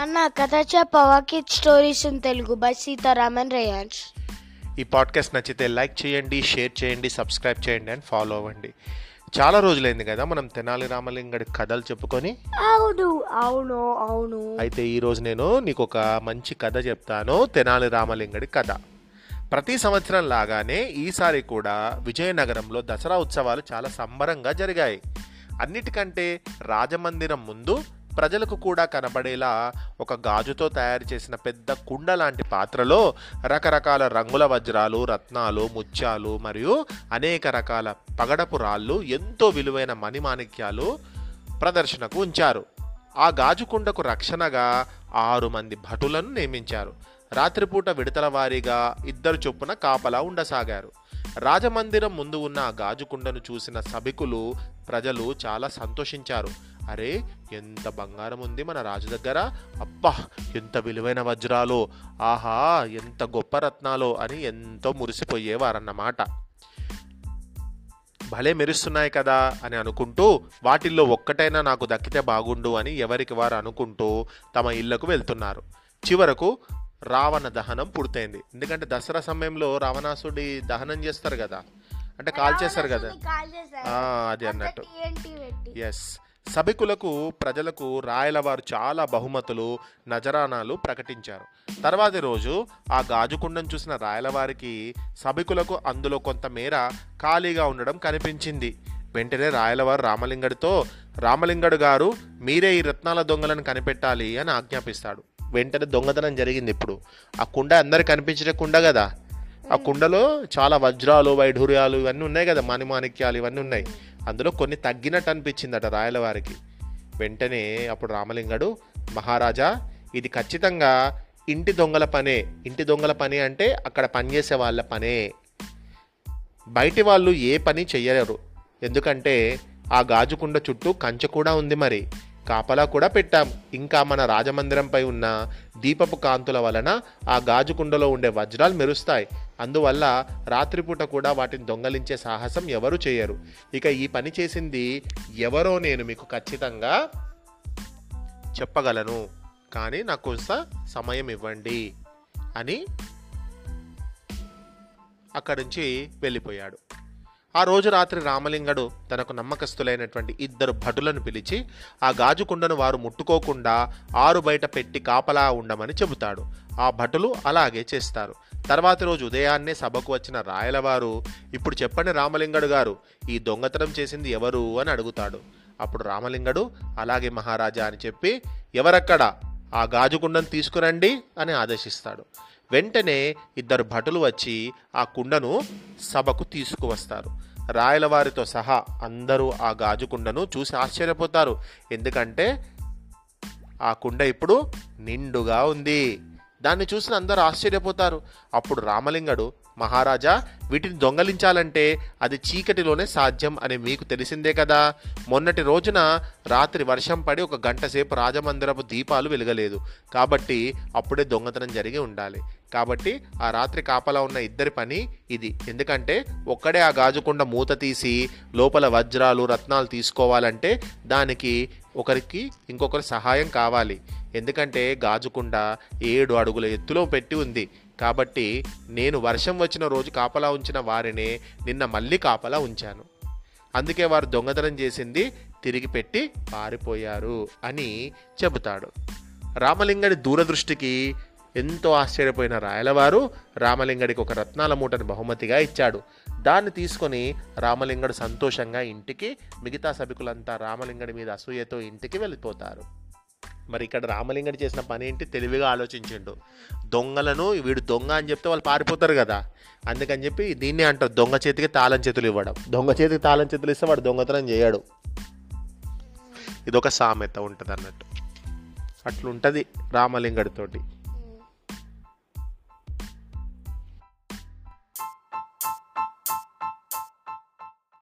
నాన్న కథ చెప్పవా? Kid stories in Telugu by Sitaraman Reyansh ఈ పాడ్కాస్ట్ నచ్చితే లైక్ చేయండి షేర్ చేయండి సబ్స్క్రైబ్ చేయండి అండ్ ఫాలో అవ్వండి. చాలా రోజులైంది కదా మనం తెనాలి రామలింగడి కథలు చెప్పుకొని. అవును అవును అవును. అయితే ఈరోజు నేను నీకు ఒక మంచి కథ చెప్తాను తెనాలి రామలింగడి కథ. ప్రతి సంవత్సరం లాగానే ఈసారి కూడా విజయనగరంలో దసరా ఉత్సవాలు చాలా సంబరంగా జరిగాయి. అన్నిటికంటే రాజమందిరం ముందు ప్రజలకు కూడా కనబడేలా ఒక గాజుతో తయారు చేసిన పెద్ద కుండ లాంటి పాత్రలో రకరకాల రంగుల వజ్రాలు రత్నాలు ముత్యాలు మరియు అనేక రకాల పగడపు రాళ్ళు ఎంతో విలువైన మణిమాణిక్యాలు ప్రదర్శనకు ఉంచారు. ఆ గాజు కుండకు రక్షణగా ఆరు మంది భటులను నియమించారు. రాత్రిపూట విడతల వారీగా ఇద్దరు చొప్పున కాపలా ఉండసాగారు. రాజమందిరం ముందు ఉన్న ఆ గాజుకుండను చూసిన సభికులు ప్రజలు చాలా సంతోషించారు. అరే ఎంత బంగారం ఉంది మన రాజు దగ్గర? అబ్బా ఎంత విలువైన వజ్రాలు. ఆహా ఎంత గొప్ప రత్నాలు అని ఎంతో మురిసిపోయేవారన్నమాట. భలే మెరుస్తున్నాయి కదా అని అనుకుంటూ వాటిల్లో ఒక్కటైనా నాకు దక్కితే బాగుండు అని ఎవరికి వారు అనుకుంటూ తమ ఇళ్ళకు వెళ్తున్నారు. చివరకు రావణ దహనం పూర్తయింది. ఎందుకంటే దసరా సమయంలో రావణాసుడి దహనం చేస్తారు కదా. అంటే కాల్ చేస్తారు కదా అది అన్నట్టు. ఎస్ సభికులకు ప్రజలకు రాయలవారు చాలా బహుమతులు నజరానాలు ప్రకటించారు. తర్వాతి రోజు ఆ గాజుకుండం చూసిన రాయలవారికి సభికులకు అందులో కొంతమేర ఖాళీగా ఉండడం కనిపించింది. వెంటనే రాయలవారు రామలింగడితో రామలింగడు గారు మీరే ఈ రత్నాల దొంగలను కనిపెట్టాలి అని ఆజ్ఞాపిస్తాడు. వెంటనే దొంగతనం జరిగింది ఇప్పుడు. ఆ కుండ అందరు కనిపించే కుండ కదా? ఆ కుండలో చాలా వజ్రాలు వైఢూర్యాలు ఇవన్నీ ఉన్నాయి కదా? మణిమాణిక్యాలు ఇవన్నీ ఉన్నాయి. అందులో కొన్ని తగ్గినట్టు అనిపించిందట రాయల వారికి. వెంటనే అప్పుడు రామలింగడు మహారాజా ఇది ఖచ్చితంగా ఇంటి దొంగల పనే. ఇంటి దొంగల పని అంటే అక్కడ పనిచేసే వాళ్ళ పనే. బయటి వాళ్ళు ఏ పని చెయ్యలేరు. ఎందుకంటే ఆ గాజుకుండ చుట్టూ కంచె కూడా ఉంది మరి. కాపలా కూడా పెట్టాం. ఇంకా మన రాజమందిరంపై ఉన్న దీపపు కాంతుల వలన ఆ గాజుకుండలో ఉండే వజ్రాలు మెరుస్తాయి. అందువల్ల రాత్రిపూట కూడా వాటిని దొంగలించే సాహసం ఎవరు చేయరు. ఇక ఈ పని చేసింది ఎవరో నేను మీకు ఖచ్చితంగా చెప్పగలను. కానీ నాకు కొంత సమయం ఇవ్వండి అని అక్కడి నుంచి వెళ్ళిపోయాడు. ఆ రోజు రాత్రి రామలింగడు తనకు నమ్మకస్తులైనటువంటి ఇద్దరు భటులను పిలిచి ఆ గాజుకుండను వారు ముట్టుకోకుండా ఆరు బయట పెట్టి కాపలా ఉండమని చెబుతాడు. ఆ భటులు అలాగే చేస్తారు. తర్వాతి రోజు ఉదయాన్నే సభకు వచ్చిన రాయలవారు ఇప్పుడు చెప్పండి రామలింగడు గారు ఈ దొంగతనం చేసింది ఎవరు? అని అడుగుతాడు. అప్పుడు రామలింగడు అలాగే మహారాజా అని చెప్పి ఎవరక్కడ? ఆ గాజుకుండను తీసుకురండి అని ఆదేశిస్తాడు. వెంటనే ఇద్దరు భటులు వచ్చి ఆ కుండను సభకు తీసుకువస్తారు. రాయలవారితో సహా అందరూ ఆ గాజు కుండను చూసి ఆశ్చర్యపోతారు. ఎందుకంటే ఆ కుండ ఇప్పుడు నిండుగా ఉంది. దాన్ని చూసిన అందరూ ఆశ్చర్యపోతారు. అప్పుడు రామలింగడు మహారాజా వీటిని దొంగలించాలంటే అది చీకటిలోనే సాధ్యం అని మీకు తెలిసిందే కదా. మొన్నటి రోజున రాత్రి వర్షం పడి ఒక గంట సేపు రాజమందిరపు దీపాలు వెలగలేదు. కాబట్టి అప్పుడే దొంగతనం జరిగి ఉండాలి. కాబట్టి ఆ రాత్రి కాపలా ఉన్న ఇద్దరి పని ఇది. ఎందుకంటే ఒక్కడే ఆ గాజుకుండ మూత తీసి లోపల వజ్రాలు రత్నాలు తీసుకోవాలంటే దానికి ఒకరికి ఇంకొకరి సహాయం కావాలి. ఎందుకంటే గాజుకుండ ఏడు అడుగుల ఎత్తులో పెట్టి ఉంది. కాబట్టి నేను వర్షం వచ్చిన రోజు కాపలా ఉంచిన వారినే నిన్న మళ్ళీ కాపలా ఉంచాను. అందుకే వారు దొంగతనం చేసింది తిరిగి పెట్టి పారిపోయారు అని చెబుతాడు. రామలింగడి దూరదృష్టికి ఎంతో ఆశ్చర్యపోయిన రాయలవారు రామలింగడికి ఒక రత్నాల మూటని బహుమతిగా ఇచ్చాడు. దాన్ని తీసుకొని రామలింగడు సంతోషంగా ఇంటికి మిగతా సభికులంతా రామలింగడి మీద అసూయతో ఇంటికి వెళ్ళిపోతారు. మరి ఇక్కడ రామలింగడి చేసిన పని ఏంటి? తెలివిగా ఆలోచించిండు. దొంగలను వీడు దొంగ అని చెప్తే వాళ్ళు పారిపోతారు కదా. అందుకని చెప్పి దీన్నే అంటారు దొంగ చేతికి తాళం చేతులు ఇవ్వడం. దొంగ చేతికి తాళం చేతులు ఇస్తే వాడు దొంగతనం చేయడు. ఇదొక సామెత ఉంటుంది అన్నట్టు అట్లుంటుంది రామలింగడితోటి